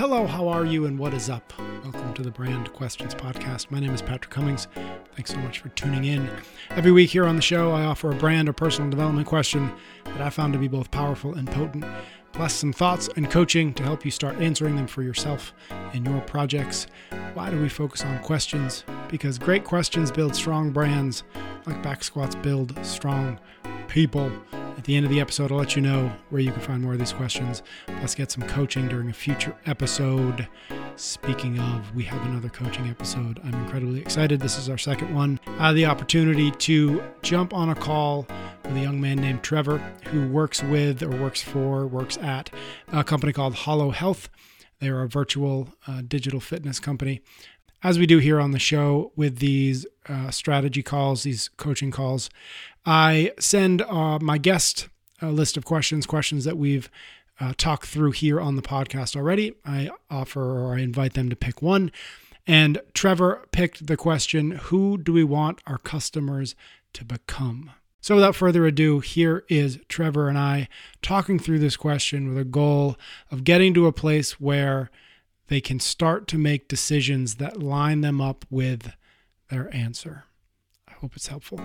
Hello, how are you, and what is up? Welcome to the Brand Questions Podcast. My name is Patrick Cummings. Thanks so much for tuning in. Every week here on the show, I offer a brand or personal development question that I found to be both powerful and potent, plus some thoughts and coaching to help you start answering them for yourself and your projects. Why do we focus on questions? Because great questions build strong brands, like back squats build strong people. At the end of the episode, I'll let you know where you can find more of these questions. Plus, get some coaching during a future episode. Speaking of, we have another coaching episode. I'm incredibly excited. This is our second one. I had the opportunity to jump on a call with a young man named Trevor who works with or works for, works at a company called Holo Health. They're a virtual uh, digital fitness company as we do here on the show with these uh, strategy calls, these coaching calls, I send uh, my guest a list of questions, questions that we've uh, talked through here on the podcast already. I offer or I invite them to pick one. And Trevor picked the question Who do we want our customers to become? So, without further ado, here is Trevor and I talking through this question with a goal of getting to a place where they can start to make decisions that line them up with their answer. I hope it's helpful.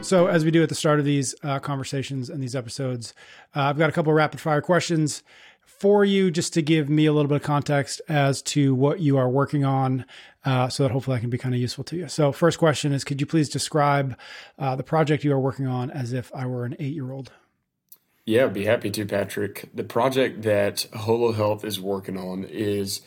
So, as we do at the start of these uh, conversations and these episodes, uh, I've got a couple of rapid fire questions for you just to give me a little bit of context as to what you are working on uh, so that hopefully I can be kind of useful to you. So, first question is Could you please describe uh, the project you are working on as if I were an eight year old? Yeah, I'd be happy to, Patrick. The project that Holo Health is working on is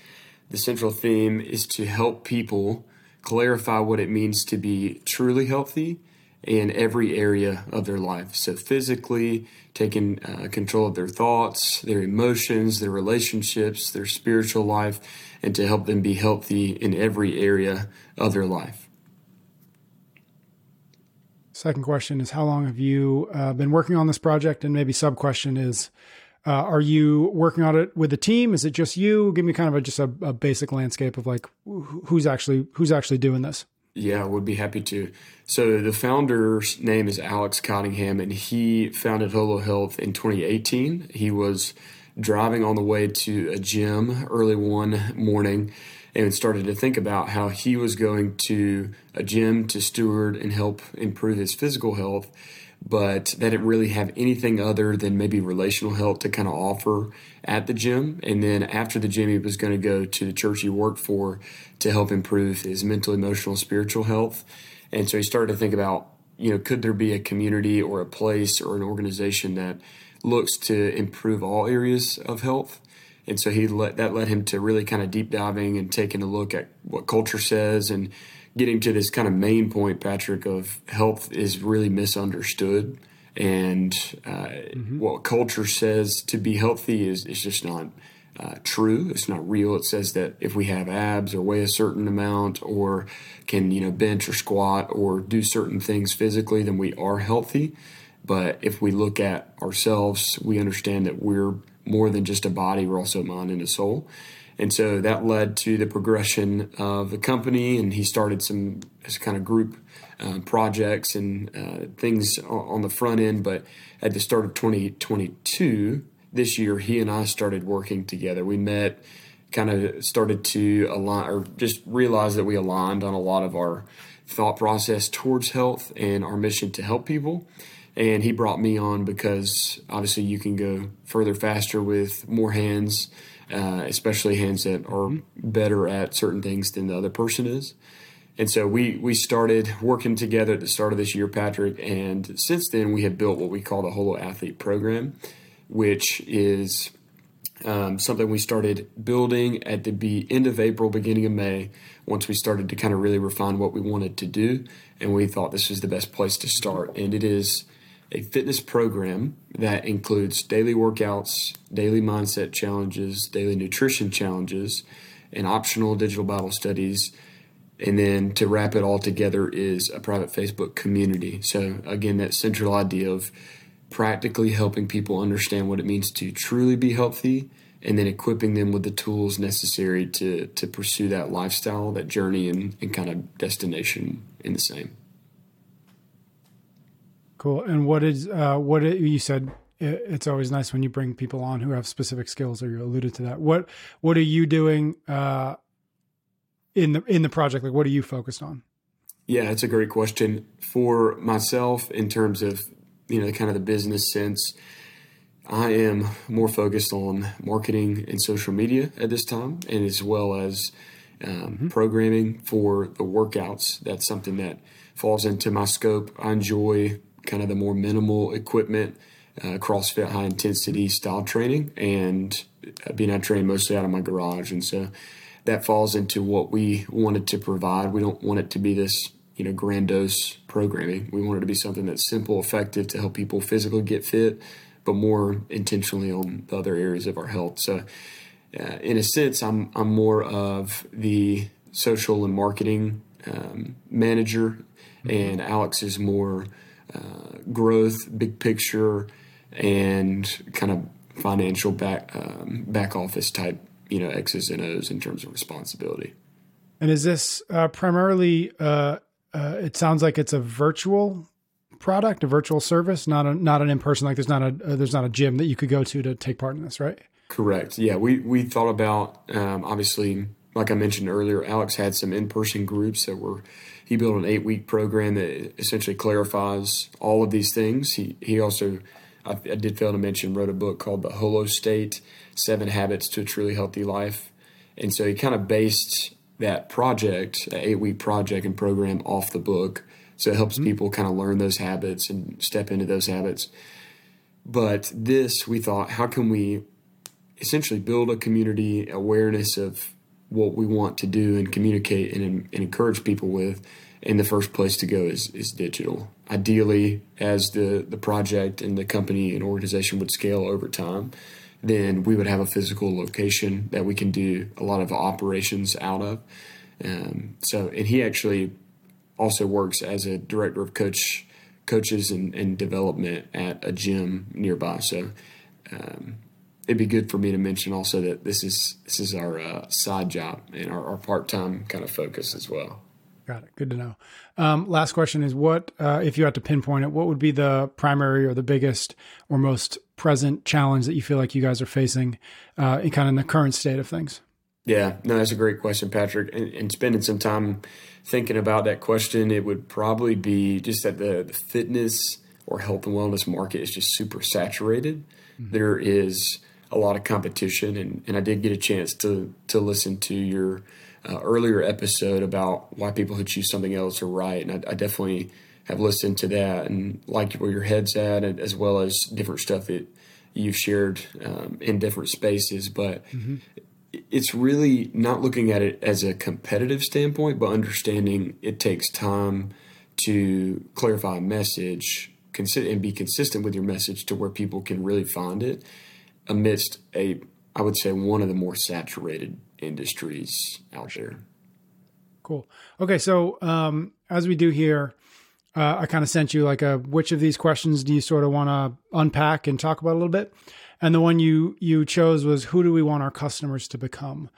the central theme is to help people clarify what it means to be truly healthy in every area of their life. So, physically, taking uh, control of their thoughts, their emotions, their relationships, their spiritual life, and to help them be healthy in every area of their life. Second question is How long have you uh, been working on this project? And maybe sub question is uh, Are you working on it with a team? Is it just you? Give me kind of a, just a, a basic landscape of like who's actually who's actually doing this. Yeah, would be happy to. So the founder's name is Alex Cottingham, and he founded Holo Health in 2018. He was driving on the way to a gym early one morning and started to think about how he was going to a gym to steward and help improve his physical health, but that didn't really have anything other than maybe relational help to kind of offer at the gym. And then after the gym, he was going to go to the church he worked for to help improve his mental, emotional, spiritual health. And so he started to think about, you know, could there be a community or a place or an organization that looks to improve all areas of health? And so he let that led him to really kind of deep diving and taking a look at what culture says and getting to this kind of main point, Patrick, of health is really misunderstood. And uh, mm-hmm. what culture says to be healthy is, is just not uh, true. It's not real. It says that if we have abs or weigh a certain amount or can, you know, bench or squat or do certain things physically, then we are healthy. But if we look at ourselves, we understand that we're more than just a body, we're also a mind and a soul. And so that led to the progression of the company, and he started some kind of group uh, projects and uh, things on the front end. But at the start of 2022, this year, he and I started working together. We met, kind of started to align, or just realized that we aligned on a lot of our thought process towards health and our mission to help people and he brought me on because obviously you can go further faster with more hands, uh, especially hands that are mm-hmm. better at certain things than the other person is. And so we we started working together at the start of this year, Patrick, and since then we have built what we call the Holo Athlete Program, which is um, something we started building at the be end of April, beginning of May, once we started to kind of really refine what we wanted to do. And we thought this was the best place to start. And it is a fitness program that includes daily workouts, daily mindset challenges, daily nutrition challenges, and optional digital Bible studies. And then to wrap it all together is a private Facebook community. So, again, that central idea of practically helping people understand what it means to truly be healthy and then equipping them with the tools necessary to, to pursue that lifestyle, that journey, and, and kind of destination in the same. Cool. And what is uh, what you said it's always nice when you bring people on who have specific skills, or you alluded to that. What what are you doing uh, in the in the project? Like, what are you focused on? Yeah, that's a great question for myself in terms of you know kind of the business sense. I am more focused on marketing and social media at this time, and as well as um, mm-hmm. programming for the workouts. That's something that falls into my scope. I enjoy kind of the more minimal equipment, uh, CrossFit high intensity style training, and uh, being I train mostly out of my garage, and so that falls into what we wanted to provide. We don't want it to be this you know grandiose programming. We want it to be something that's simple, effective to help people physically get fit, but more intentionally on the other areas of our health. So, uh, in a sense, I'm I'm more of the social and marketing um, manager, mm-hmm. and Alex is more uh, growth, big picture, and kind of financial back um, back office type, you know, X's and O's in terms of responsibility. And is this uh, primarily? Uh, uh, it sounds like it's a virtual product, a virtual service, not a not an in person. Like there's not a uh, there's not a gym that you could go to to take part in this, right? Correct. Yeah, we we thought about um, obviously, like I mentioned earlier, Alex had some in person groups that were he built an eight week program that essentially clarifies all of these things. He he also I, I did fail to mention wrote a book called The Holo State: Seven Habits to a Truly Healthy Life, and so he kind of based that project, that eight week project and program, off the book. So it helps mm-hmm. people kind of learn those habits and step into those habits. But this, we thought, how can we essentially build a community awareness of what we want to do and communicate and, and encourage people with, and the first place to go is, is digital. Ideally, as the, the project and the company and organization would scale over time, then we would have a physical location that we can do a lot of operations out of. Um, so, and he actually also works as a director of coach coaches and, and development at a gym nearby. So, um, it'd be good for me to mention also that this is this is our uh, side job and our, our part time kind of focus as well. Got it. Good to know. Um, last question is what, uh, if you had to pinpoint it, what would be the primary or the biggest or most present challenge that you feel like you guys are facing uh, in kind of in the current state of things? Yeah, no, that's a great question, Patrick. And, and spending some time thinking about that question, it would probably be just that the, the fitness or health and wellness market is just super saturated. Mm-hmm. There is a lot of competition, and, and I did get a chance to to listen to your uh, earlier episode about why people who choose something else are right, and I, I definitely have listened to that and like where your head's at, and, as well as different stuff that you've shared um, in different spaces. But mm-hmm. it's really not looking at it as a competitive standpoint, but understanding it takes time to clarify a message and be consistent with your message to where people can really find it amidst a, I would say, one of the more saturated industries out there. Cool. Okay, so um, as we do here, uh, I kind of sent you like a which of these questions do you sort of want to unpack and talk about a little bit, and the one you you chose was who do we want our customers to become.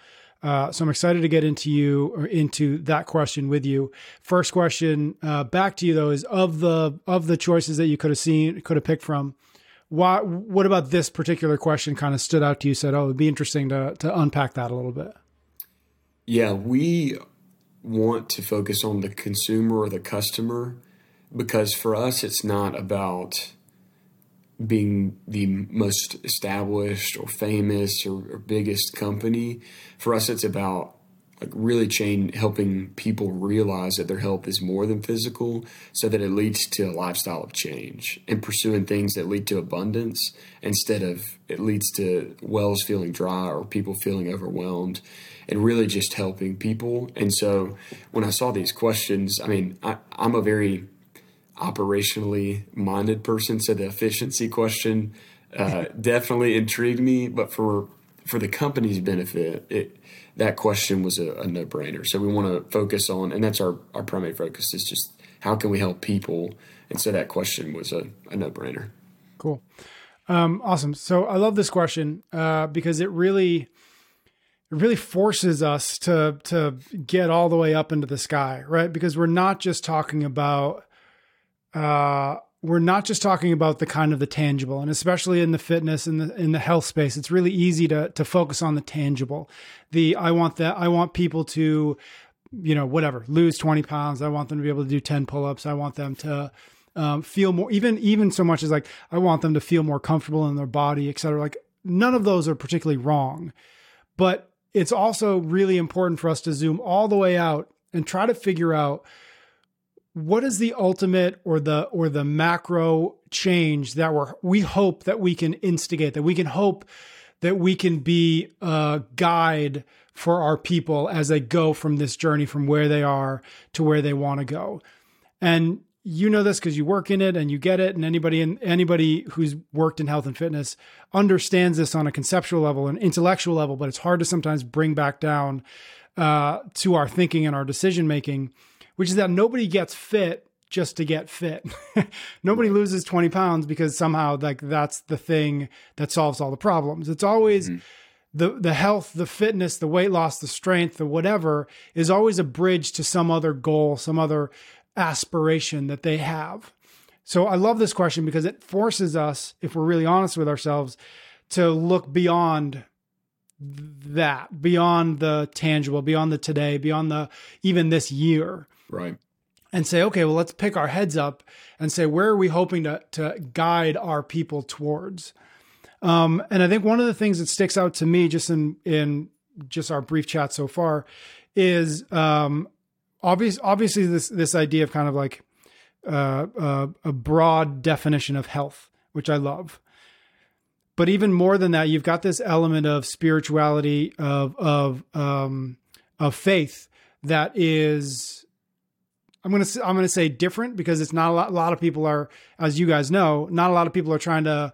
Uh, so I'm excited to get into you or into that question with you. First question uh, back to you though is of the of the choices that you could have seen could have picked from why what about this particular question kind of stood out to you said oh it'd be interesting to to unpack that a little bit. Yeah we want to focus on the consumer or the customer because for us it's not about being the most established or famous or, or biggest company. For us it's about like really change helping people realize that their health is more than physical so that it leads to a lifestyle of change and pursuing things that lead to abundance instead of it leads to wells feeling dry or people feeling overwhelmed and really just helping people. And so when i saw these questions i mean I, i'm a very operationally minded person so the efficiency question uh, definitely intrigued me but for for the company's benefit it that question was a, a no brainer. So we want to focus on, and that's our, our primary focus is just how can we help people? And so that question was a, a no brainer. Cool. Um, awesome. So I love this question uh, because it really, it really forces us to to get all the way up into the sky, right? Because we're not just talking about uh, we're not just talking about the kind of the tangible and especially in the fitness and the in the health space it's really easy to to focus on the tangible. The i want that i want people to you know whatever lose 20 pounds. I want them to be able to do 10 pull-ups. I want them to um, feel more even even so much as like i want them to feel more comfortable in their body etc like none of those are particularly wrong but it's also really important for us to zoom all the way out and try to figure out what is the ultimate or the or the macro change that we're we hope that we can instigate that we can hope that we can be a guide for our people as they go from this journey from where they are to where they want to go? And you know this because you work in it and you get it and anybody in anybody who's worked in health and fitness understands this on a conceptual level and intellectual level but it's hard to sometimes bring back down uh, to our thinking and our decision making which is that nobody gets fit just to get fit. nobody loses 20 pounds because somehow like that's the thing that solves all the problems. It's always mm-hmm. the the health, the fitness, the weight loss, the strength, the whatever is always a bridge to some other goal, some other aspiration that they have. So I love this question because it forces us, if we're really honest with ourselves, to look beyond that, beyond the tangible, beyond the today, beyond the even this year. Right. And say, okay, well, let's pick our heads up and say, where are we hoping to, to guide our people towards? Um, and I think one of the things that sticks out to me just in, in just our brief chat so far is um, obvious, obviously this, this idea of kind of like uh, uh, a broad definition of health, which I love. But even more than that, you've got this element of spirituality, of of um, of faith that is I'm gonna I'm gonna say different because it's not a lot, a lot of people are, as you guys know, not a lot of people are trying to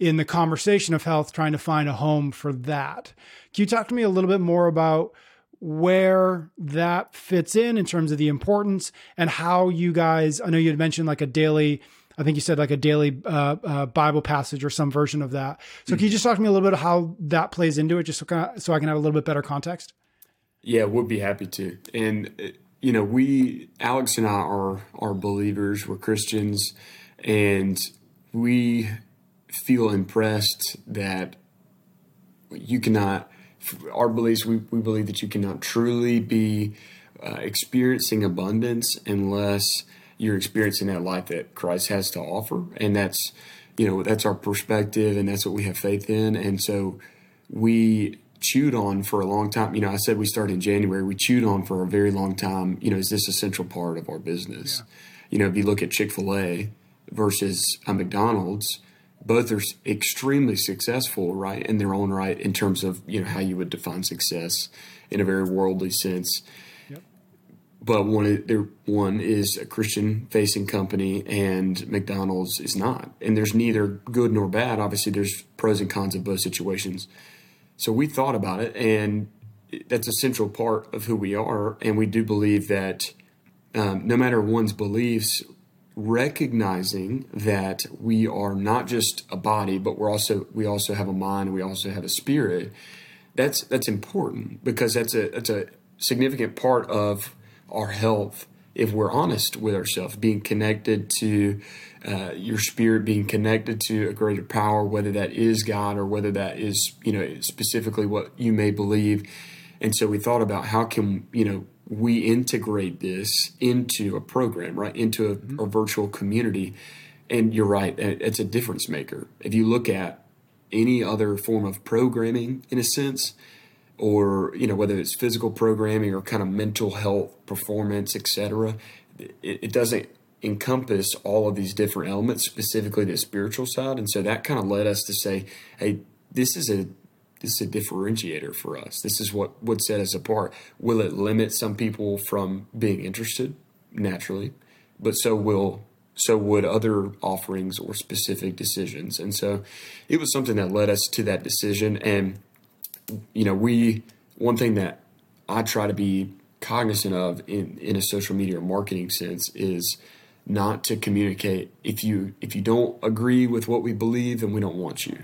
in the conversation of health trying to find a home for that. Can you talk to me a little bit more about where that fits in in terms of the importance and how you guys? I know you had mentioned like a daily. I think you said like a daily uh, uh, Bible passage or some version of that. So mm-hmm. can you just talk to me a little bit of how that plays into it, just so, kind of, so I can have a little bit better context? Yeah, we'd be happy to. And you know, we Alex and I are are believers. We're Christians, and we feel impressed that you cannot. Our beliefs, we, we believe that you cannot truly be uh, experiencing abundance unless you're experiencing that life that Christ has to offer, and that's you know that's our perspective, and that's what we have faith in, and so we chewed on for a long time. You know, I said we started in January. We chewed on for a very long time. You know, is this a central part of our business? Yeah. You know, if you look at Chick Fil A versus a McDonald's, both are extremely successful, right, in their own right, in terms of you know how you would define success in a very worldly sense. Yep. But one, one is a Christian-facing company, and McDonald's is not. And there's neither good nor bad. Obviously, there's pros and cons of both situations. So we thought about it, and that's a central part of who we are. And we do believe that um, no matter one's beliefs, recognizing that we are not just a body, but we're also we also have a mind, we also have a spirit. That's that's important because that's a that's a significant part of our health if we're honest with ourselves, being connected to uh, your spirit, being connected to a greater power, whether that is God or whether that is, you know, specifically what you may believe. And so we thought about how can, you know, we integrate this into a program, right? Into a, mm-hmm. a virtual community. And you're right, it's a difference maker. If you look at any other form of programming, in a sense, or you know whether it's physical programming or kind of mental health performance etc it, it, doesn't encompass all of these different elements specifically the spiritual side. And so that kind of led us to say hey this is a this is a differentiator for us. This is what would set us apart. Will it limit some people from being interested? Naturally. But so will so would other offerings or specific decisions. And so it was something that led us to that decision. And you know, we one thing that I try to be cognizant of in, in a social media marketing sense is not to communicate if you if you don't agree with what we believe then we don't want you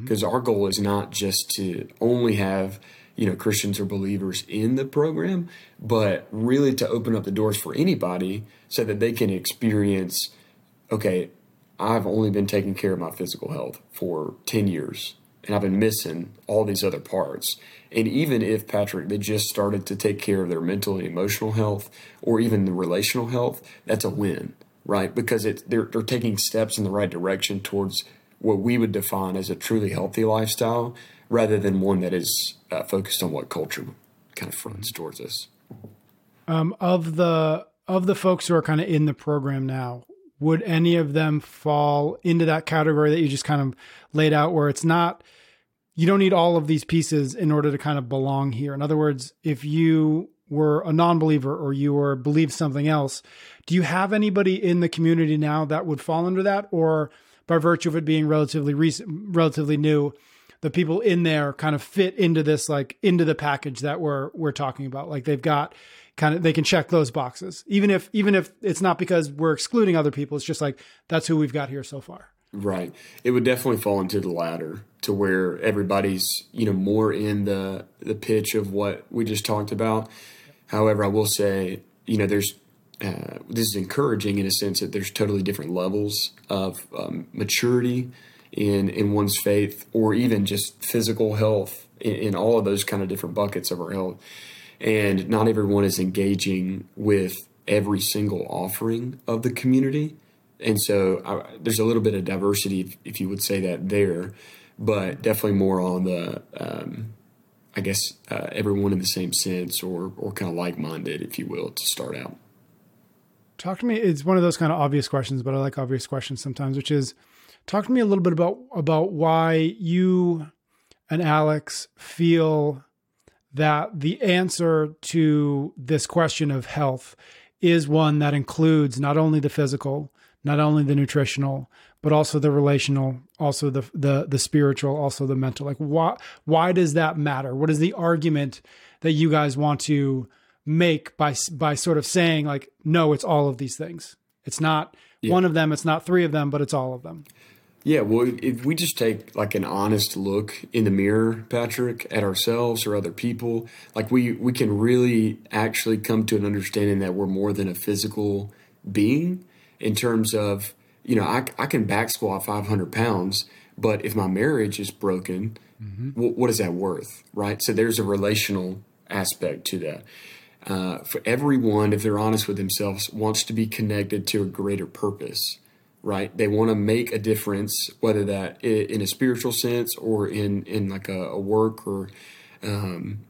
because mm-hmm. our goal is not just to only have you know Christians or believers in the program but really to open up the doors for anybody so that they can experience okay, I've only been taking care of my physical health for 10 years and I've been missing all these other parts. And even if Patrick they just started to take care of their mental and emotional health or even the relational health, that's a win, right? Because it they're they're taking steps in the right direction towards what we would define as a truly healthy lifestyle rather than one that is uh, focused on what culture kind of fronts towards us. Um, of the of the folks who are kind of in the program now, would any of them fall into that category that you just kind of laid out, where it's not you don't need all of these pieces in order to kind of belong here. In other words, if you were a non-believer or you were believed something else, do you have anybody in the community now that would fall under that, or by virtue of it being relatively recent, relatively new, the people in there kind of fit into this like into the package that we're we're talking about. Like they've got kind of they can check those boxes, even if even if it's not because we're excluding other people. It's just like that's who we've got here so far. Right. It would definitely fall into the latter to where everybody's, you know, more in the the pitch of what we just talked about. However, I will say, you know, there's uh, this is encouraging in a sense that there's totally different levels of um, maturity in in one's faith or even just physical health in, in all of those kind of different buckets of our health. And not everyone is engaging with every single offering of the community and so I, there's a little bit of diversity, if, if, you would say that there, but definitely more on the, um, I guess, uh, everyone in the same sense or or kind of like minded, if you will, to start out. Talk to me. It's one of those kind of obvious questions, but I like obvious questions sometimes, which is, talk to me a little bit about about why you and Alex feel that the answer to this question of health is one that includes not only the physical not only the nutritional but also the relational also the the the spiritual also the mental. Like why why does that matter? What is the argument that you guys want to make by by sort of saying like no it's all of these things? It's not yeah. one of them it's not three of them but it's all of them yeah well if we just take like an honest look in the mirror patrick at ourselves or other people like we we can really actually come to an understanding that we're more than a physical being in terms of, you know, I, I can back squat 500 pounds, but if my marriage is broken, mm-hmm. w- what is that worth? Right. So there's a relational aspect to that. Uh, for everyone, if they're honest with themselves, wants to be connected to a greater purpose, right? They want to make a difference, whether that in a spiritual sense or in in like a, a work or um,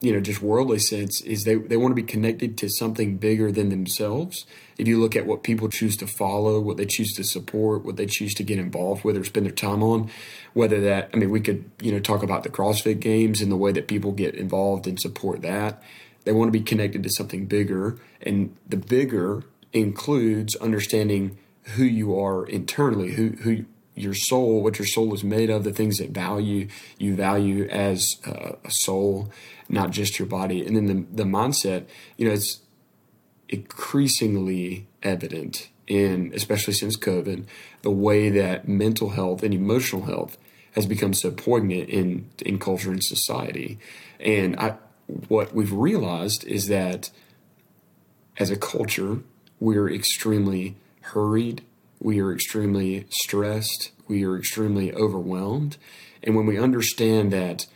you know just worldly sense is they, they want to be connected to something bigger than themselves if you look at what people choose to follow what they choose to support what they choose to get involved with or spend their time on whether that i mean we could you know talk about the crossfit games and the way that people get involved and support that they want to be connected to something bigger and the bigger includes understanding who you are internally who who your soul, what your soul is made of, the things that value you value as a soul, not just your body. And then the, the mindset, you know, it's increasingly evident in, especially since COVID, the way that mental health and emotional health has become so poignant in in culture and society. And I, what we've realized is that as a culture, we're extremely hurried we are extremely stressed, we are extremely overwhelmed. And when we understand that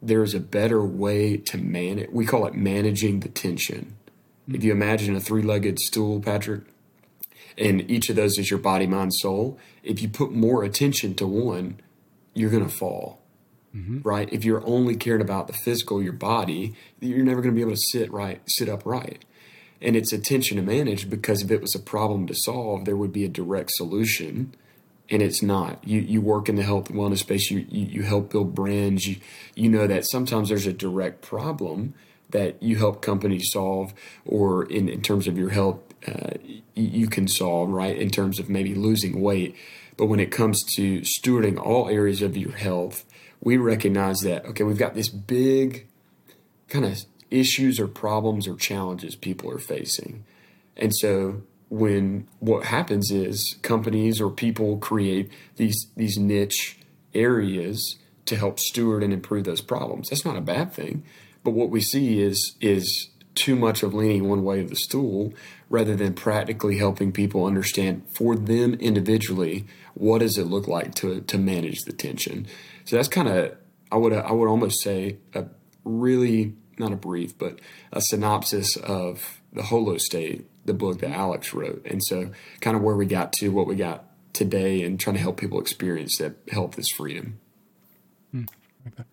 there's a better way to manage, we call it managing the tension. Mm-hmm. If you imagine a three legged stool, Patrick, and each of those is your body, mind, soul, if you put more attention to one, you're going to fall. Mm-hmm. Right? If you're only caring about the physical, your body, you're never going to be able to sit right, sit upright and it's attention to manage because if it was a problem to solve, there would be a direct solution. And it's not. You you work in the health and wellness space. You you, you help build brands. You you know that sometimes there's a direct problem that you help companies solve, or in, in terms of your health, uh, you can solve right in terms of maybe losing weight. But when it comes to stewarding all areas of your health, we recognize that okay, we've got this big kind of issues or problems or challenges people are facing. And so when what happens is companies or people create these these niche areas to help steward and improve those problems. That's not a bad thing. But what we see is is too much of leaning one way of the stool rather than practically helping people understand for them individually what does it look like to to manage the tension. So that's kind of I would I would almost say a really not a brief but a synopsis of the Holo State, the book that Alex wrote, and so kind of where we got to what we got today, and trying to help people experience that health is freedom. Hmm. Like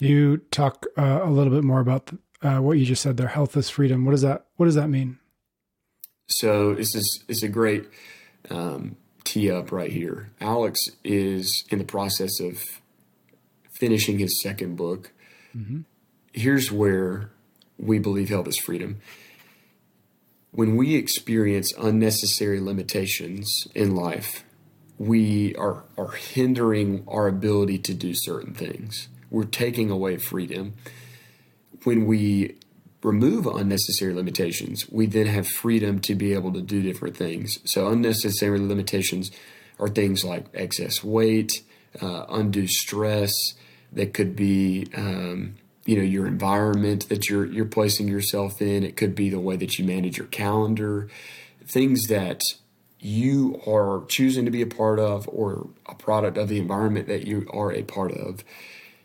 you talk uh, a little bit more about uh, what you just said there. Health is freedom. What does that What does that mean? So this is is a great um, tee up right here. Alex is in the process of finishing his second book. Mm-hmm. Here's where we believe health is freedom. When we experience unnecessary limitations in life, we are, are hindering our ability to do certain things. We're taking away freedom. When we remove unnecessary limitations, we then have freedom to be able to do different things. So, unnecessary limitations are things like excess weight, uh, undue stress, that could be um, you know your environment that you're you're placing yourself in. It could be the way that you manage your calendar. Things that you are choosing to be a part of or a product of the environment that you are a part of.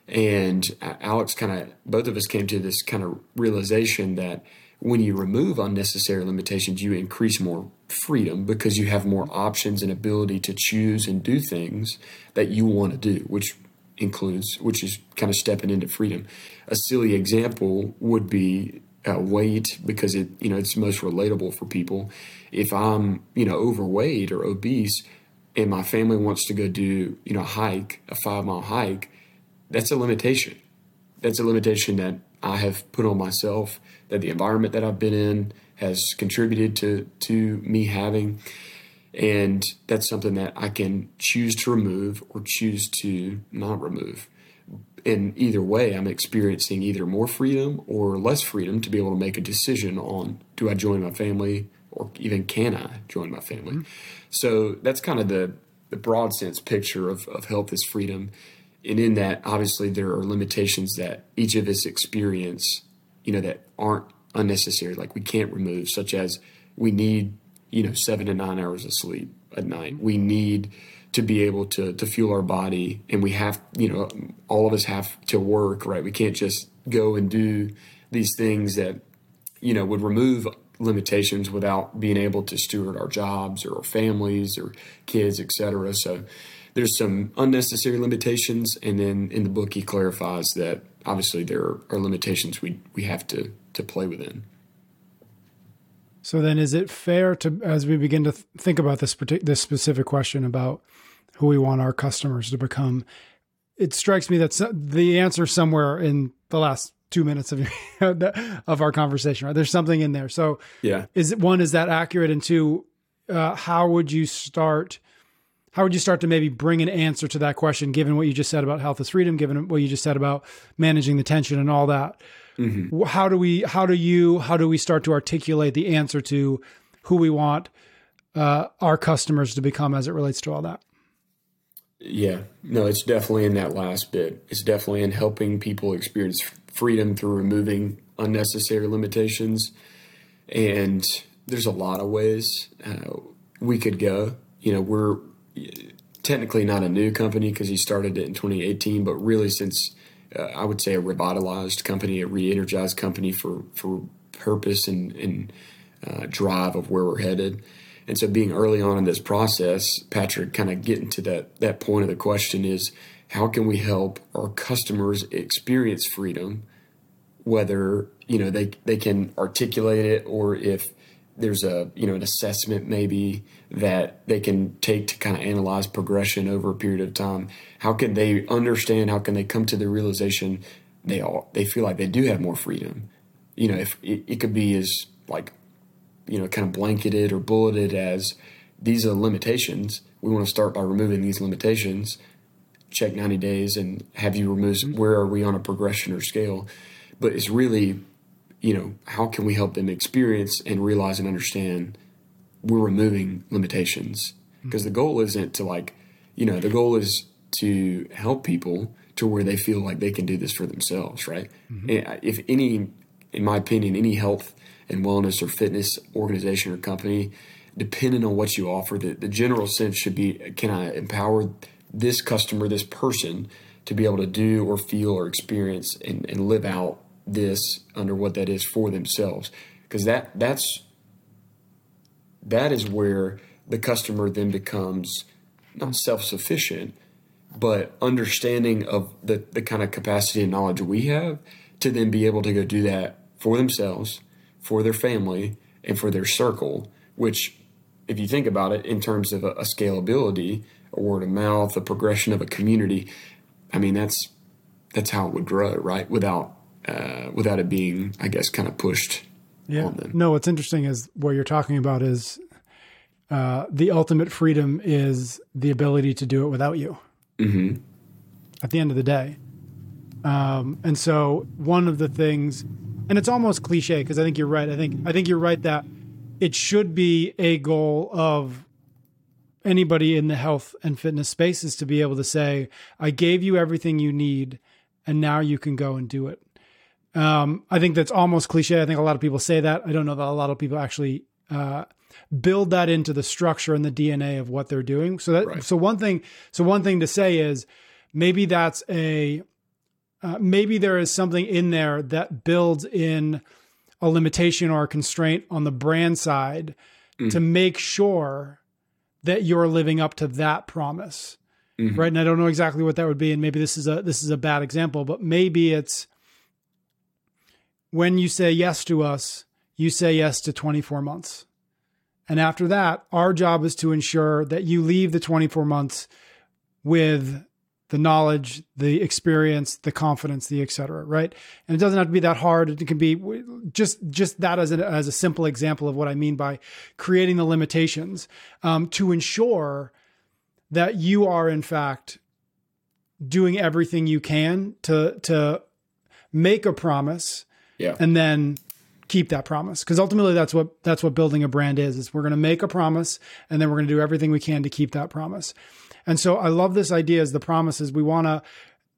And alex kind of both of us came to this kind of realization that when you remove unnecessary limitations you increase more freedom because you have more options and ability to choose and do things that you want to do which includes, which is kind of stepping into freedom. A silly example would be uh, weight because it you know it's most relatable for people. If I'm you know overweight or obese, and my family wants to go do you know a hike, a five mile hike, that's a limitation. That's a limitation that I have put on myself. That the environment that I've been in has contributed to to me having. And that's something that I can choose to remove or choose to not remove. In either way, I'm experiencing either more freedom or less freedom to be able to make a decision on do I join my family or even can I join my family. Mm-hmm. So that's kind of the, the broad sense picture of, of health is freedom. And in that, obviously, there are limitations that each of us experience, you know, that aren't unnecessary, like we can't remove, such as we need you know seven to nine hours of sleep at night. We need to be able to to fuel our body, and we have you know all of us have to work right. We can't just go and do these things that you know would remove limitations without being able to steward our jobs or our families or kids, etc. So there's some unnecessary limitations, and then in the book he clarifies that obviously there are limitations we we have to to play within. So then, is it fair to, as we begin to th- think about this partic- this specific question about who we want our customers to become, it strikes me that the answer somewhere in the last two minutes of of our conversation, right? There's something in there. So, yeah, is it one is that accurate, and two, uh, how would you start? How would you start to maybe bring an answer to that question, given what you just said about health is freedom, given what you just said about managing the tension and all that? Mm-hmm. How do we? How do you? How do we start to articulate the answer to who we want uh, our customers to become as it relates to all that? Yeah, no, it's definitely in that last bit. It's definitely in helping people experience freedom through removing unnecessary limitations. And there's a lot of ways uh, we could go. You know, we're technically not a new company because he started it in 2018, but really since uh, I would say a revitalized company, a re-energized company for for purpose and, and uh, drive of where we're headed. And so, being early on in this process, Patrick, kind of getting to that that point of the question is, how can we help our customers experience freedom, whether you know they they can articulate it or if there's a you know an assessment maybe that they can take to kind of analyze progression over a period of time. How can they understand how can they come to the realization they all they feel like they do have more freedom? You know if it, it could be as like you know kind of blanketed or bulleted as these are limitations. We want to start by removing these limitations. Check 90 days and have you remove where are we on a progression or scale? But it's really you know, how can we help them experience and realize and understand we're removing limitations? Because the goal isn't to like, you know, the goal is to help people to where they feel like they can do this for themselves, right? Mm-hmm. If any, in my opinion, any health and wellness or fitness organization or company, depending on what you offer, the, the general sense should be can I empower this customer, this person, to be able to do or feel or experience and, and live out this under what that is for themselves? Because that that's that is where the customer then becomes not self sufficient, but understanding of the, the kind of capacity and knowledge we have to then be able to go do that for themselves, for their family, and for their circle, which, if you think about it in terms of a, a scalability, a word of mouth, a progression of a community, I mean, that's that's how it would grow, right? Without uh, without it being, I guess, kind of pushed yeah. No, what's interesting is what you're talking about is uh, the ultimate freedom is the ability to do it without you. Mm-hmm. At the end of the day, um, and so one of the things, and it's almost cliche because I think you're right. I think I think you're right that it should be a goal of anybody in the health and fitness space is to be able to say, "I gave you everything you need, and now you can go and do it." Um, I think that's almost cliche. I think a lot of people say that. I don't know that a lot of people actually uh, build that into the structure and the DNA of what they're doing. So that right. so one thing so one thing to say is maybe that's a uh, maybe there is something in there that builds in a limitation or a constraint on the brand side mm. to make sure that you're living up to that promise. Mm-hmm. Right. And I don't know exactly what that would be. And maybe this is a this is a bad example, but maybe it's when you say yes to us, you say yes to 24 months. And after that, our job is to ensure that you leave the 24 months with the knowledge, the experience, the confidence, the et cetera, right? And it doesn't have to be that hard. It can be just just that as a, as a simple example of what I mean by creating the limitations um, to ensure that you are in fact doing everything you can to to make a promise yeah. And then keep that promise. Because ultimately that's what that's what building a brand is is we're going to make a promise and then we're going to do everything we can to keep that promise. And so i love this idea as the promises we want to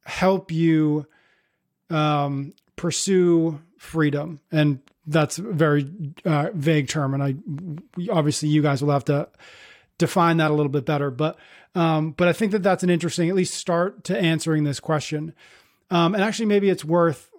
help you um, pursue freedom. And that's a very uh, vague term and i obviously you guys will have to define that a little bit better. But um, but i think that that's an interesting at least start to answering this question. Um, and actually maybe it's worth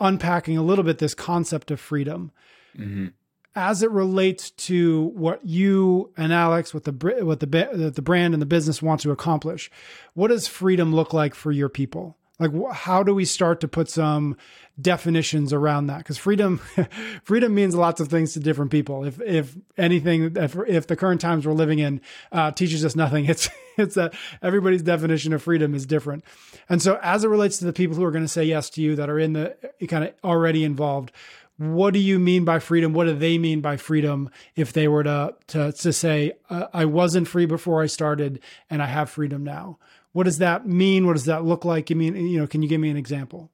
unpacking a little bit this concept of freedom mm-hmm. as it relates to what you and Alex, what the what the the brand and the business want to accomplish. What does freedom look like for your people? Like, how do we start to put some definitions around that? Because freedom, freedom means lots of things to different people. If if anything, if, if the current times we're living in uh, teaches us nothing, it's it's that everybody's definition of freedom is different. And so, as it relates to the people who are going to say yes to you that are in the kind of already involved, what do you mean by freedom? What do they mean by freedom if they were to to to say uh, I wasn't free before I started and I have freedom now? What does that mean? What does that look like? Give me, you know, can you give me an example?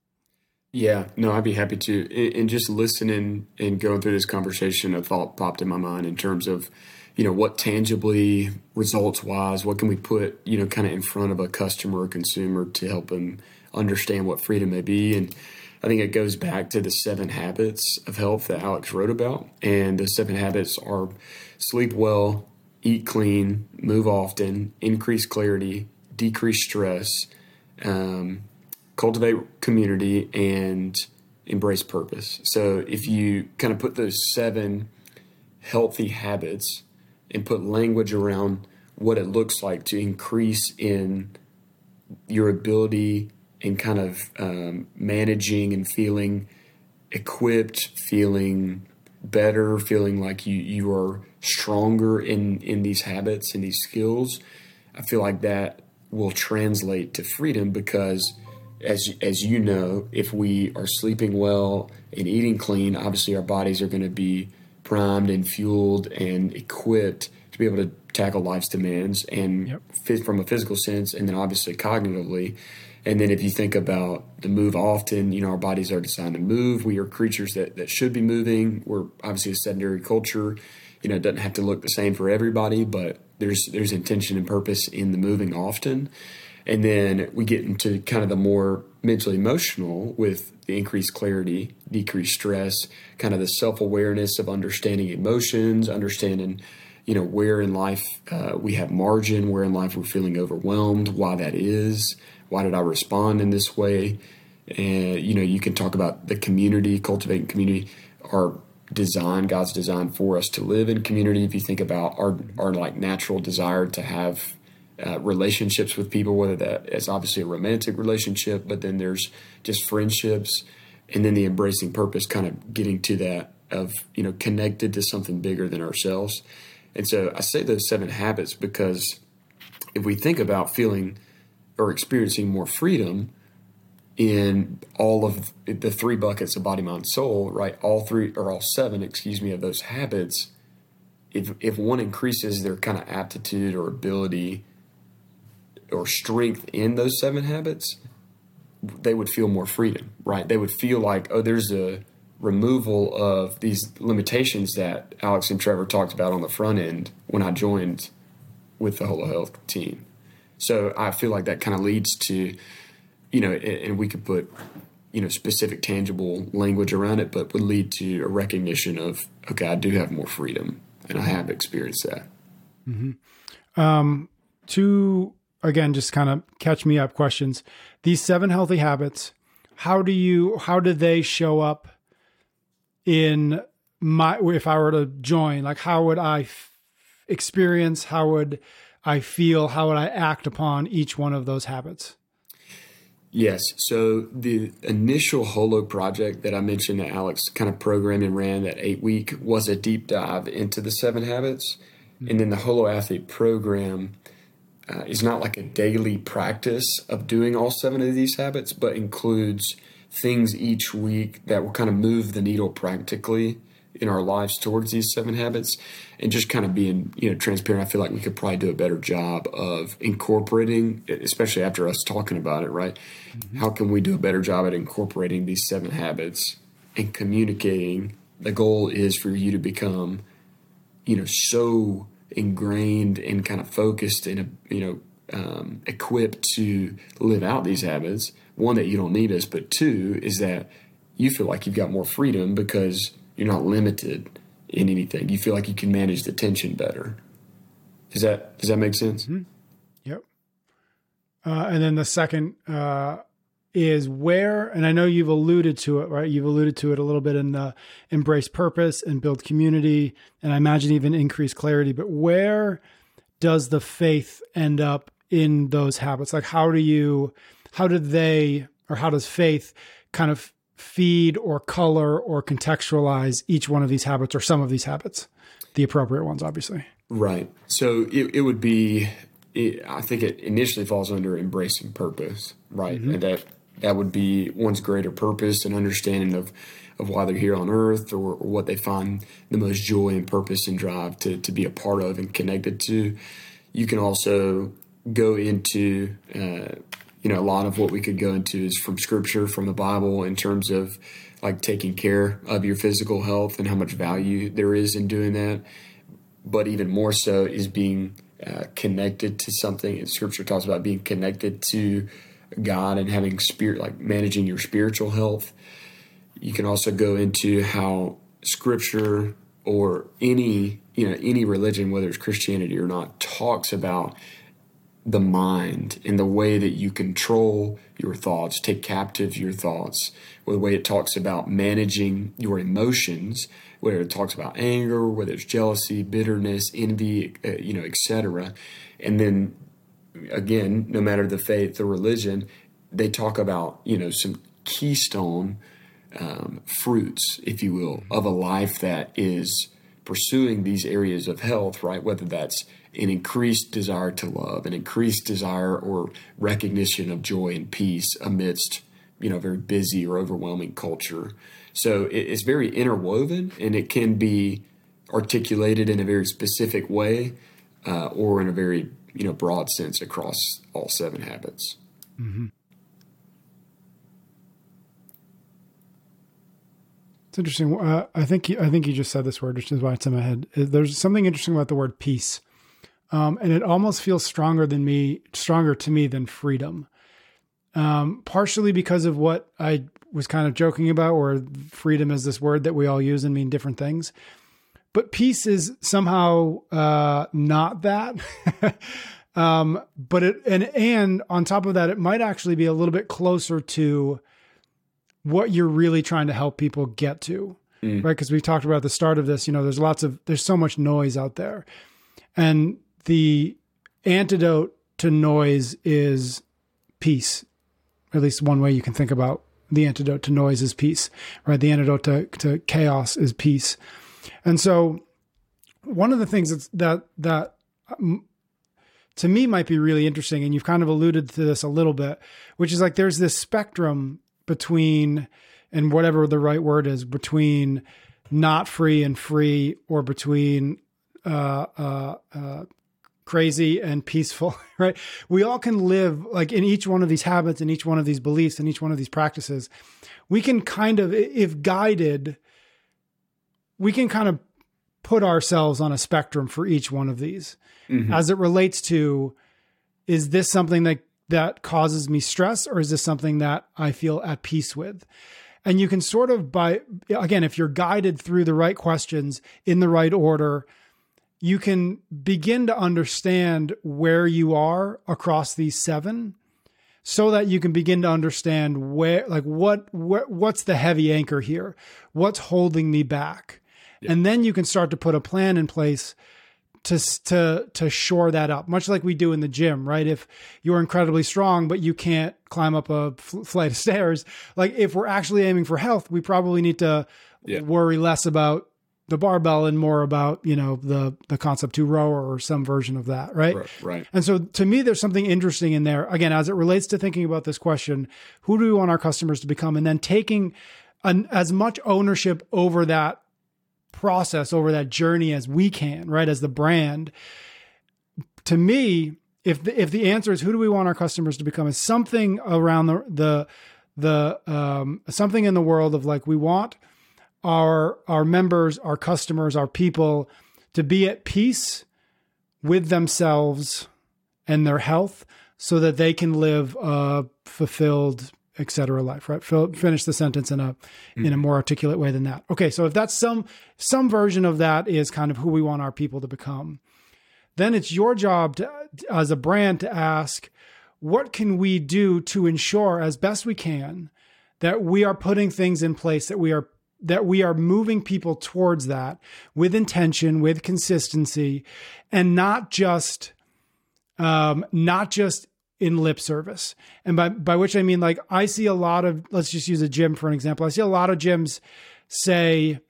Yeah, no, I'd be happy to. And just listening and going through this conversation, a thought popped in my mind in terms of, you know, what tangibly, results wise, what can we put, you know, kind of in front of a customer or consumer to help them understand what freedom may be. And I think it goes back to the seven habits of health that Alex wrote about. And the seven habits are sleep well, eat clean, move often, increase clarity, decrease stress, um, cultivate community, and embrace purpose. So if you kind of put those seven healthy habits and put language around what it looks like to increase in your ability in kind of um, managing and feeling equipped, feeling better, feeling like you you are stronger in in these habits and these skills. I feel like that will translate to freedom because as as you know, if we are sleeping well and eating clean, obviously our bodies are going to be primed and fueled and equipped to be able to tackle life's demands and yep. fit from a physical sense and then obviously cognitively. And then if you think about the move often, you know, our bodies are designed to move. We are creatures that, that should be moving. We're obviously a sedentary culture. You know, it doesn't have to look the same for everybody, but there's there's intention and purpose in the moving often. And then we get into kind of the more mentally emotional with the increased clarity, decreased stress, kind of the self awareness of understanding emotions, understanding, you know, where in life uh, we have margin, where in life we're feeling overwhelmed, why that is, why did I respond in this way. And, you know, you can talk about the community, cultivating community, our design, God's design for us to live in community. If you think about our, our like natural desire to have uh, relationships with people, whether that is obviously a romantic relationship, but then there's just friendships, and then the embracing purpose, kind of getting to that of you know connected to something bigger than ourselves. And so I say those seven habits because if we think about feeling or experiencing more freedom in all of the three buckets of body, mind, soul, right? All three or all seven, excuse me, of those habits. If if one increases their kind of aptitude or ability or strength in those seven habits, they would feel more freedom, right? They would feel like, oh, there's a removal of these limitations that Alex and Trevor talked about on the front end when I joined with the Holo Health team. So I feel like that kind of leads to, you know, and we could put, you know, specific tangible language around it, but would lead to a recognition of, okay, I do have more freedom and I have experienced that. Mm-hmm. Um, to again, just kind of catch me up questions. These seven healthy habits, how do you, how do they show up in my, if I were to join, like how would I f- experience, how would I feel, how would I act upon each one of those habits? Yes. So the initial Holo project that I mentioned that Alex kind of programmed and ran that eight week was a deep dive into the seven habits. Mm-hmm. And then the Holo Athlete program uh, is not like a daily practice of doing all seven of these habits, but includes things each week that will kind of move the needle practically in our lives towards these seven habits and just kind of being you know transparent i feel like we could probably do a better job of incorporating especially after us talking about it right mm-hmm. how can we do a better job at incorporating these seven habits and communicating the goal is for you to become you know so ingrained and kind of focused and you know um, equipped to live out these habits. One that you don't need us, but two is that you feel like you've got more freedom because you're not limited in anything. You feel like you can manage the tension better. Does that does that make sense? Mm-hmm. Yep. Uh, and then the second uh, is where, and I know you've alluded to it, right? You've alluded to it a little bit in the embrace purpose and build community, and I imagine even increase clarity. But where does the faith end up in those habits? Like, how do you, how did they, or how does faith kind of feed or color or contextualize each one of these habits or some of these habits? The appropriate ones, obviously. Right. So it, it would be it, I think it initially falls under embracing purpose, right? Mm-hmm. And that that would be one's greater purpose and understanding of, of why they're here on earth or, or, what they find the most joy and purpose and drive to, to be a part of and connected to. You can also go into, uh, you know, a lot of what we could go into is from scripture, from the Bible, in terms of like taking care of your physical health and how much value there is in doing that. But even more so is being uh, connected to something. And scripture talks about being connected to God and having spirit, like managing your spiritual health. You can also go into how scripture or any, you know, any religion, whether it's Christianity or not, talks about the mind and the way that you control your thoughts, take captive your thoughts, or the way it talks about managing your emotions, whether it talks about anger, whether it's jealousy, bitterness, envy, uh, you know, etc. And then again, no matter the faith or religion, they talk about you know some keystone um, fruits, if you will, of a life that is pursuing these areas of health, right? Whether that's an increased desire to love, an increased desire or recognition of joy and peace amidst you know very busy or overwhelming culture. So it's very interwoven, and it can be articulated in a very specific way, uh, or in a very you know broad sense across all seven habits. Mm-hmm. It's interesting. Uh, I think I think you just said this word, which is why it's in my head. There's something interesting about the word peace. Um, and it almost feels stronger than me, stronger to me than freedom. Um, partially because of what I was kind of joking about, where freedom is this word that we all use and mean different things. But peace is somehow uh, not that. um, but it and and on top of that, it might actually be a little bit closer to what you're really trying to help people get to, mm. right? Because we talked about the start of this. You know, there's lots of there's so much noise out there, and the antidote to noise is peace. At least one way you can think about the antidote to noise is peace, right? The antidote to, to chaos is peace. And so one of the things that's, that, that um, to me might be really interesting, and you've kind of alluded to this a little bit, which is like there's this spectrum between, and whatever the right word is, between not free and free, or between uh, uh, uh, crazy and peaceful, right? We all can live like in each one of these habits, in each one of these beliefs, in each one of these practices. We can kind of, if guided, we can kind of put ourselves on a spectrum for each one of these mm-hmm. as it relates to is this something that that causes me stress or is this something that I feel at peace with? And you can sort of by again if you're guided through the right questions in the right order, you can begin to understand where you are across these seven so that you can begin to understand where like what, what what's the heavy anchor here what's holding me back yeah. and then you can start to put a plan in place to to to shore that up much like we do in the gym right if you're incredibly strong but you can't climb up a flight of stairs like if we're actually aiming for health we probably need to yeah. worry less about the barbell and more about you know the the Concept2 rower or some version of that right? right right. And so to me there's something interesting in there. Again as it relates to thinking about this question who do we want our customers to become? And then taking an, as much ownership over that process over that journey as we can right as the brand to me if the, if the answer is who do we want our customers to become is something around the the the um, something in the world of like we want our our members, our customers, our people to be at peace with themselves and their health so that they can live a fulfilled etc life right finish the sentence in a mm. in a more articulate way than that okay so if that's some some version of that is kind of who we want our people to become then it's your job to, as a brand to ask what can we do to ensure as best we can that we are putting things in place that we are that we are moving people towards that with intention, with consistency, and not just um, not just in lip service. And by by which I mean like I see a lot of let's just use a gym for an example. I see a lot of gyms say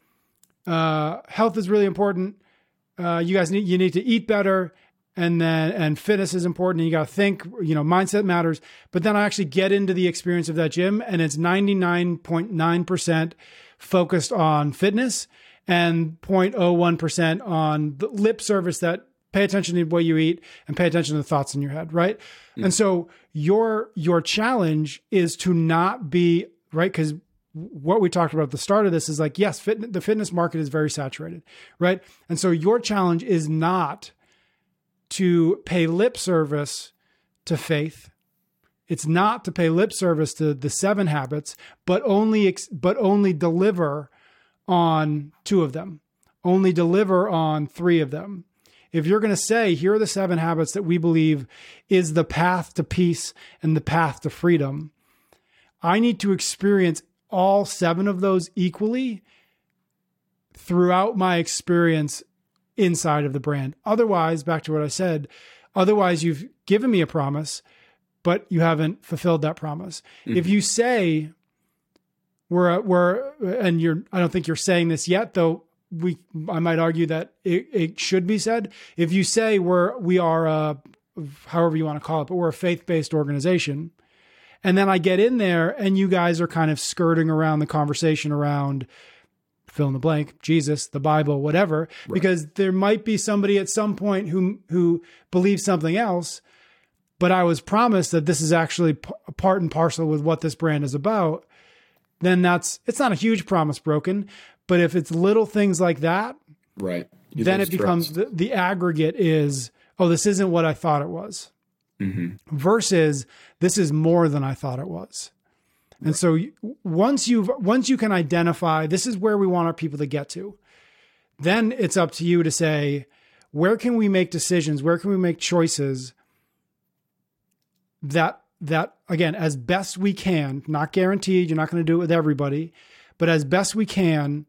uh, health is really important. Uh, you guys need you need to eat better and then and fitness is important and you got to think you know mindset matters but then i actually get into the experience of that gym and it's 99.9% focused on fitness and 0.01% on the lip service that pay attention to what you eat and pay attention to the thoughts in your head right? Mm. and so your your challenge is to not be right? Because what we talked about at the start of this is like yes fit, the fitness market is very saturated right? And so your challenge is not to pay lip service to faith it's not to pay lip service to the seven habits, but only but only deliver on two of them. Only deliver on three of them. If you're going to say, here are the seven habits that we believe is the path to peace and the path to freedom, I need to experience all seven of those equally throughout my experience inside of the brand. Otherwise, back to what I said, otherwise, you've given me a promise but you haven't fulfilled that promise. Mm-hmm. If you say we're we're and you're I don't think you're saying this yet though we I might argue that it, it should be said. If you say we're we are a however you want to call it, but we're a faith-based organization, and then I get in there and you guys are kind of skirting around the conversation around fill in the blank, Jesus, the Bible, whatever, right. because there might be somebody at some point who who believes something else but I was promised that this is actually p- part and parcel with what this brand is about, then that's it's not a huge promise broken. But if it's little things like that, right, you then it becomes the, the aggregate is oh, this isn't what I thought it was, Mm-hmm. versus this is more than I thought it was. And so once you've once you can identify this is where we want our people to get to, then it's up to you to say where can we make decisions, where can we make choices that that again as best we can, not guaranteed, you're not going to do it with everybody, but as best we can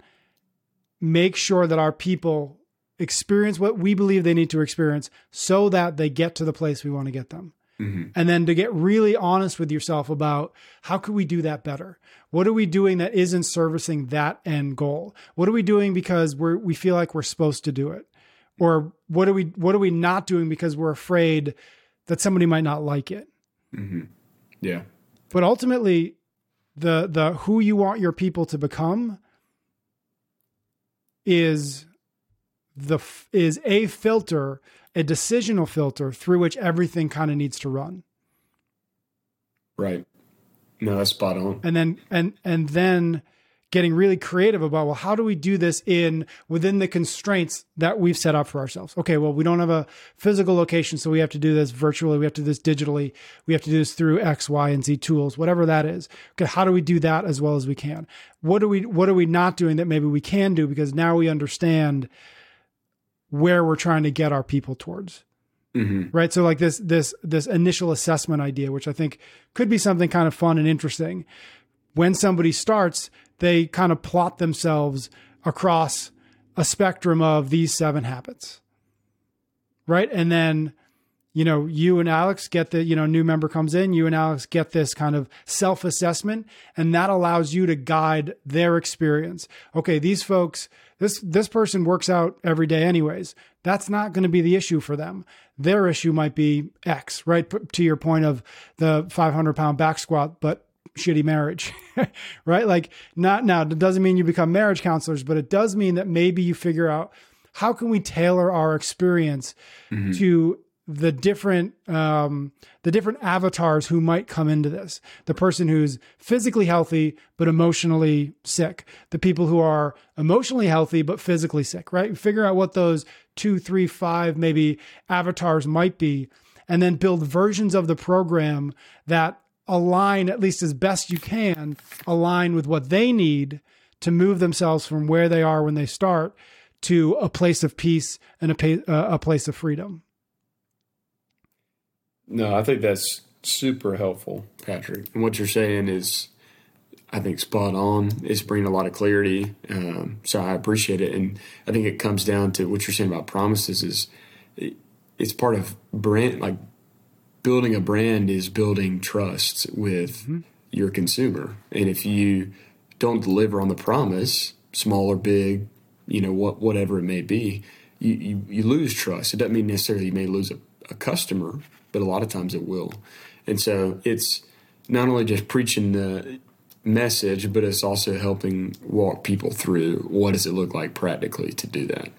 make sure that our people experience what we believe they need to experience so that they get to the place we want to get them. Mm-hmm. and then to get really honest with yourself about how could we do that better? What are we doing that isn't servicing that end goal? What are we doing because we're we feel like we're supposed to do it? Or what are we what are we not doing because we're afraid that somebody might not like it Mm-hmm. Yeah. but ultimately the the who you want your people to become is the is a filter a decisional filter through which everything kind of needs to run Right. No, that's spot on. and then and and then getting really creative about well how do we do this in within the constraints that we've set up for ourselves? Okay well we don't have a physical location so we have to do this virtually. We have to do this digitally. We have to do this through x y and z tools whatever that is. Okay how do we do that as well as we can? What are we what are we not doing that maybe we can do? Because now we understand where we're trying to get our people towards. Mm-hmm. right? So like this this this initial assessment idea which i think could be something kind of fun and interesting when somebody starts they kind of plot themselves across a spectrum of these seven habits right? And then you know you and alex get the you know new member comes in you and alex get this kind of self-assessment and that allows you to guide their experience. Okay these folks this this person works out every day anyways. That's not going to be the issue for them. Their issue might be x right? P- to your point of the 500 pound back squat but shitty marriage right? Like not now it doesn't mean you become marriage counselors but it does mean that maybe you figure out how can we tailor our experience to the different um, the different avatars who might come into this. The person who's physically healthy but emotionally sick. The people who are emotionally healthy but physically sick right? Figure out what those two three five maybe avatars might be and then build versions of the program that align at least as best you can align with what they need to move themselves from where they are when they start to a place of peace and a, uh, a place of freedom No, I think that's super helpful, Patrick. And what you're saying is, I think, spot on. It's bringing a lot of clarity. Um, so I appreciate it. And I think it comes down to what you're saying about promises is it, it's part of brand, like building a brand is building trust with mm-hmm. your consumer. And if you don't deliver on the promise, small or big, you know, what, whatever it may be, you, you, you lose trust. It doesn't mean necessarily you may lose a, a customer, but a lot of times it will. And so it's not only just preaching the message, but it's also helping walk people through what does it look like practically to do that.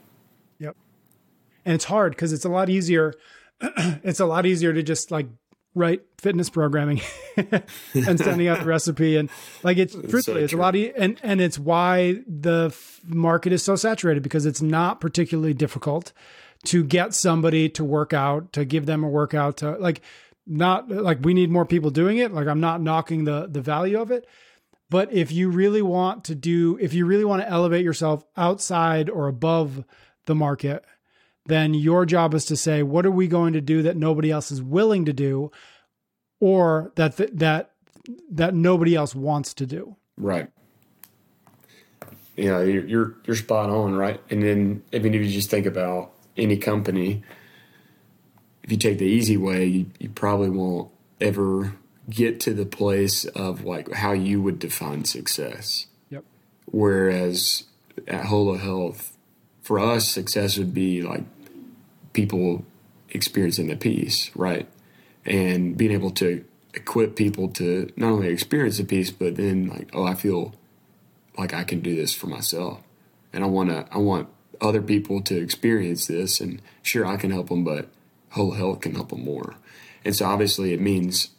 Yep. And it's hard because it's a lot easier. it's a lot easier to just like write fitness programming and sending out the recipe. And like it's truthfully it's a lot e- and and it's why the f- market is so saturated because it's not particularly difficult to get somebody to work out to give them a workout to like not like we need more people doing it. Like i'm not knocking the the value of it. But if you really want to do if you really want to elevate yourself outside or above the market then your job is to say what are we going to do that nobody else is willing to do or that th- that that nobody else wants to do Right. Yeah, you're, you're you're spot on, right? And then I mean, if you just think about any company, if you take the easy way, you, you probably won't ever get to the place of like how you would define success. yep Whereas at Holo Health, for us, success would be like people experiencing the peace, right? And being able to equip people to not only experience the peace, but then like, oh, I feel like I can do this for myself, and I want to, I want other people to experience this, and sure, I can help them, but Holo Health can help them more. And so obviously, it means,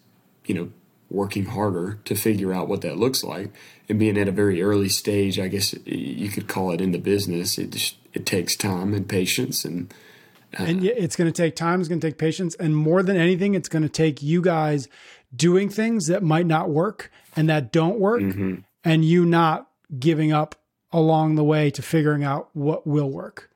you know, working harder to figure out what that looks like and being at a very early stage i guess you could call it in the business it just it takes time and patience and and it's going to take time, it's going to take patience, and more than anything, it's going to take you guys doing things that might not work and that don't work, mm-hmm. and you not giving up along the way to figuring out what will work.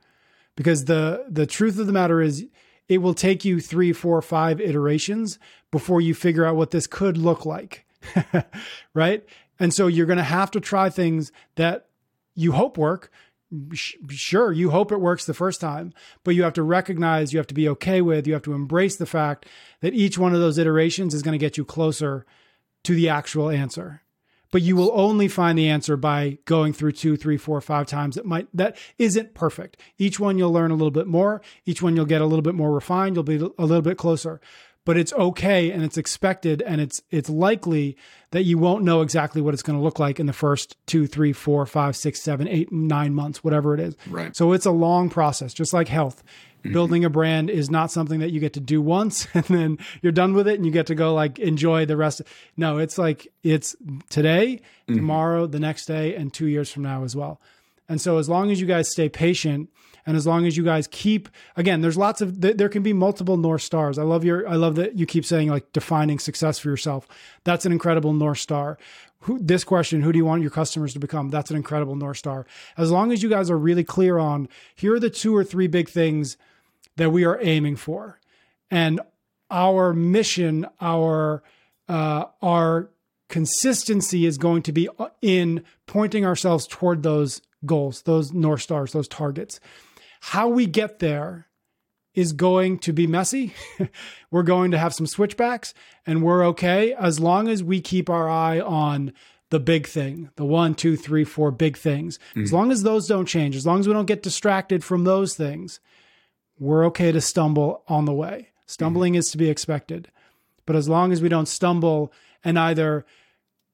Because the the truth of the matter is, it will take you three, four, five iterations before you figure out what this could look like, right? And so you're going to have to try things that you hope work sure you hope it works the first time but you have to recognize you have to be okay with you have to embrace the fact that each one of those iterations is going to get you closer to the actual answer. But you will only find the answer by going through two three four five times that might that isn't perfect. Each one you'll learn a little bit more. Each one you'll get a little bit more refined. You'll be a little bit closer but it's okay and it's expected and it's it's likely that you won't know exactly what it's going to look like in the first two, three, four, five, six, seven, eight, nine months, whatever it is. Right. So it's a long process, just like health. Mm-hmm. Building a brand is not something that you get to do once and then you're done with it and you get to go like enjoy the rest. No, it's like it's today, mm-hmm. tomorrow, the next day, and two years from now as well. And so as long as you guys stay patient and as long as you guys keep, again, there's lots of, there can be multiple North Stars. I love your, I love that you keep saying like defining success for yourself. That's an incredible North Star. Who, this question, who do you want your customers to become? That's an incredible North Star. As long as you guys are really clear on here are the two or three big things that we are aiming for. And our mission, our, uh, our consistency is going to be in pointing ourselves toward those goals, those North Stars, those targets. How we get there is going to be messy. we're going to have some switchbacks and we're okay as long as we keep our eye on the big thing, the one, two, three, four big things. Mm. As long as those don't change, as long as we don't get distracted from those things, we're okay to stumble on the way. Stumbling mm. is to be expected. But as long as we don't stumble and either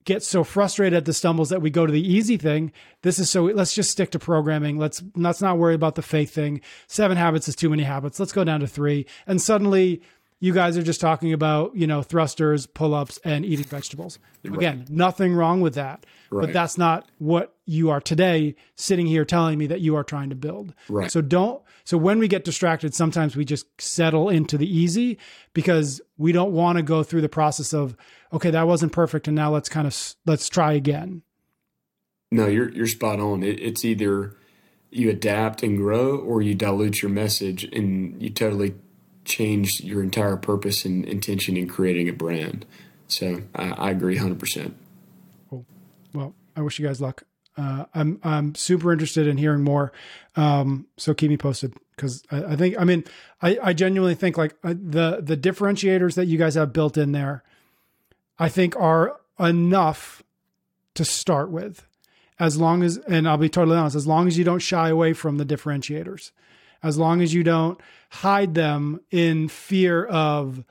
get so frustrated at the stumbles that we go to the easy thing. This is so let's just stick to programming. Let's let's not worry about the faith thing. Seven habits is too many habits. Let's go down to 3. And suddenly you guys are just talking about, you know, thrusters, pull-ups and eating vegetables. Right. Again, nothing wrong with that. Right. But that's not what you are today sitting here telling me that you are trying to build. Right. So don't so when we get distracted, sometimes we just settle into the easy because we don't want to go through the process of okay, that wasn't perfect, and now let's kind of let's try again. No, you're you're spot on. It, it's either you adapt and grow, or you dilute your message and you totally change your entire purpose and intention in creating a brand. So I, I agree, hundred percent. Cool. Well, I wish you guys luck. Uh, I'm I'm super interested in hearing more. Um, so keep me posted because I, I, think I mean I, I genuinely think like uh, the the differentiators that you guys have built in there I think are enough to start with. As long as, and I'll be totally honest, as long as you don't shy away from the differentiators, as long as you don't hide them in fear of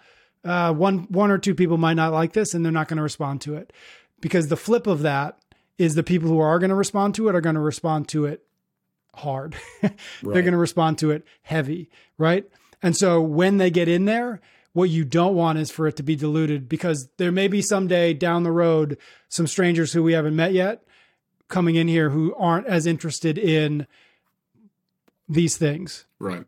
uh, one one or two people might not like this and they're not going to respond to it, because the flip of that is the people who are going to respond to it are going to respond to it hard. right. They're going to respond to it heavy, right? And so when they get in there, what you don't want is for it to be diluted because there may be someday down the road some strangers who we haven't met yet coming in here who aren't as interested in these things. Right.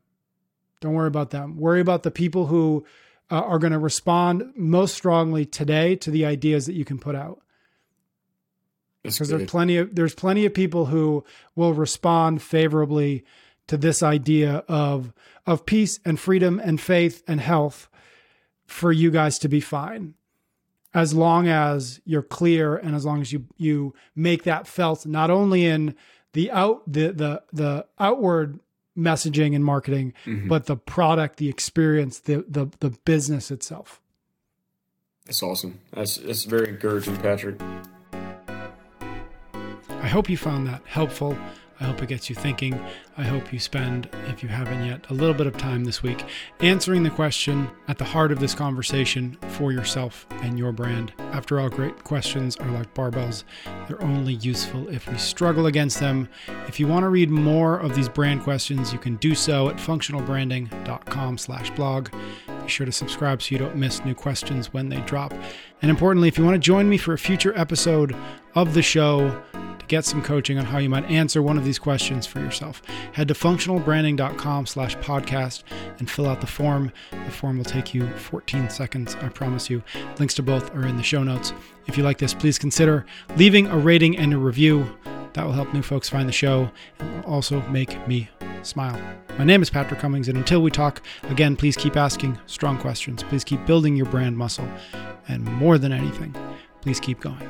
Don't worry about them. Worry about the people who uh, are going to respond most strongly today to the ideas that you can put out. Because there's plenty of there's plenty of people who will respond favorably to this idea of of peace and freedom and faith and health for you guys to be fine as long as you're clear and as long as you you make that felt not only in the out the the the outward messaging and marketing mm-hmm. but the product the experience the the the business itself. That's awesome. That's that's very encouraging patrick. I hope you found that helpful I hope it gets you thinking. I hope you spend, if you haven't yet, a little bit of time this week answering the question at the heart of this conversation for yourself and your brand. After all, great questions are like barbells. They're only useful if we struggle against them. If you want to read more of these brand questions, you can do so at functionalbranding.com slash blog. Be sure to subscribe so you don't miss new questions when they drop. And importantly, if you want to join me for a future episode of the show, to get some coaching on how you might answer one of these questions for yourself. Head to functionalbranding.com slash podcast and fill out the form. The form will take you 14 seconds, I promise you. Links to both are in the show notes. If you like this, please consider leaving a rating and a review. That will help new folks find the show and will also make me smile. My name is Patrick Cummings, and until we talk again, please keep asking strong questions. Please keep building your brand muscle. And more than anything, please keep going.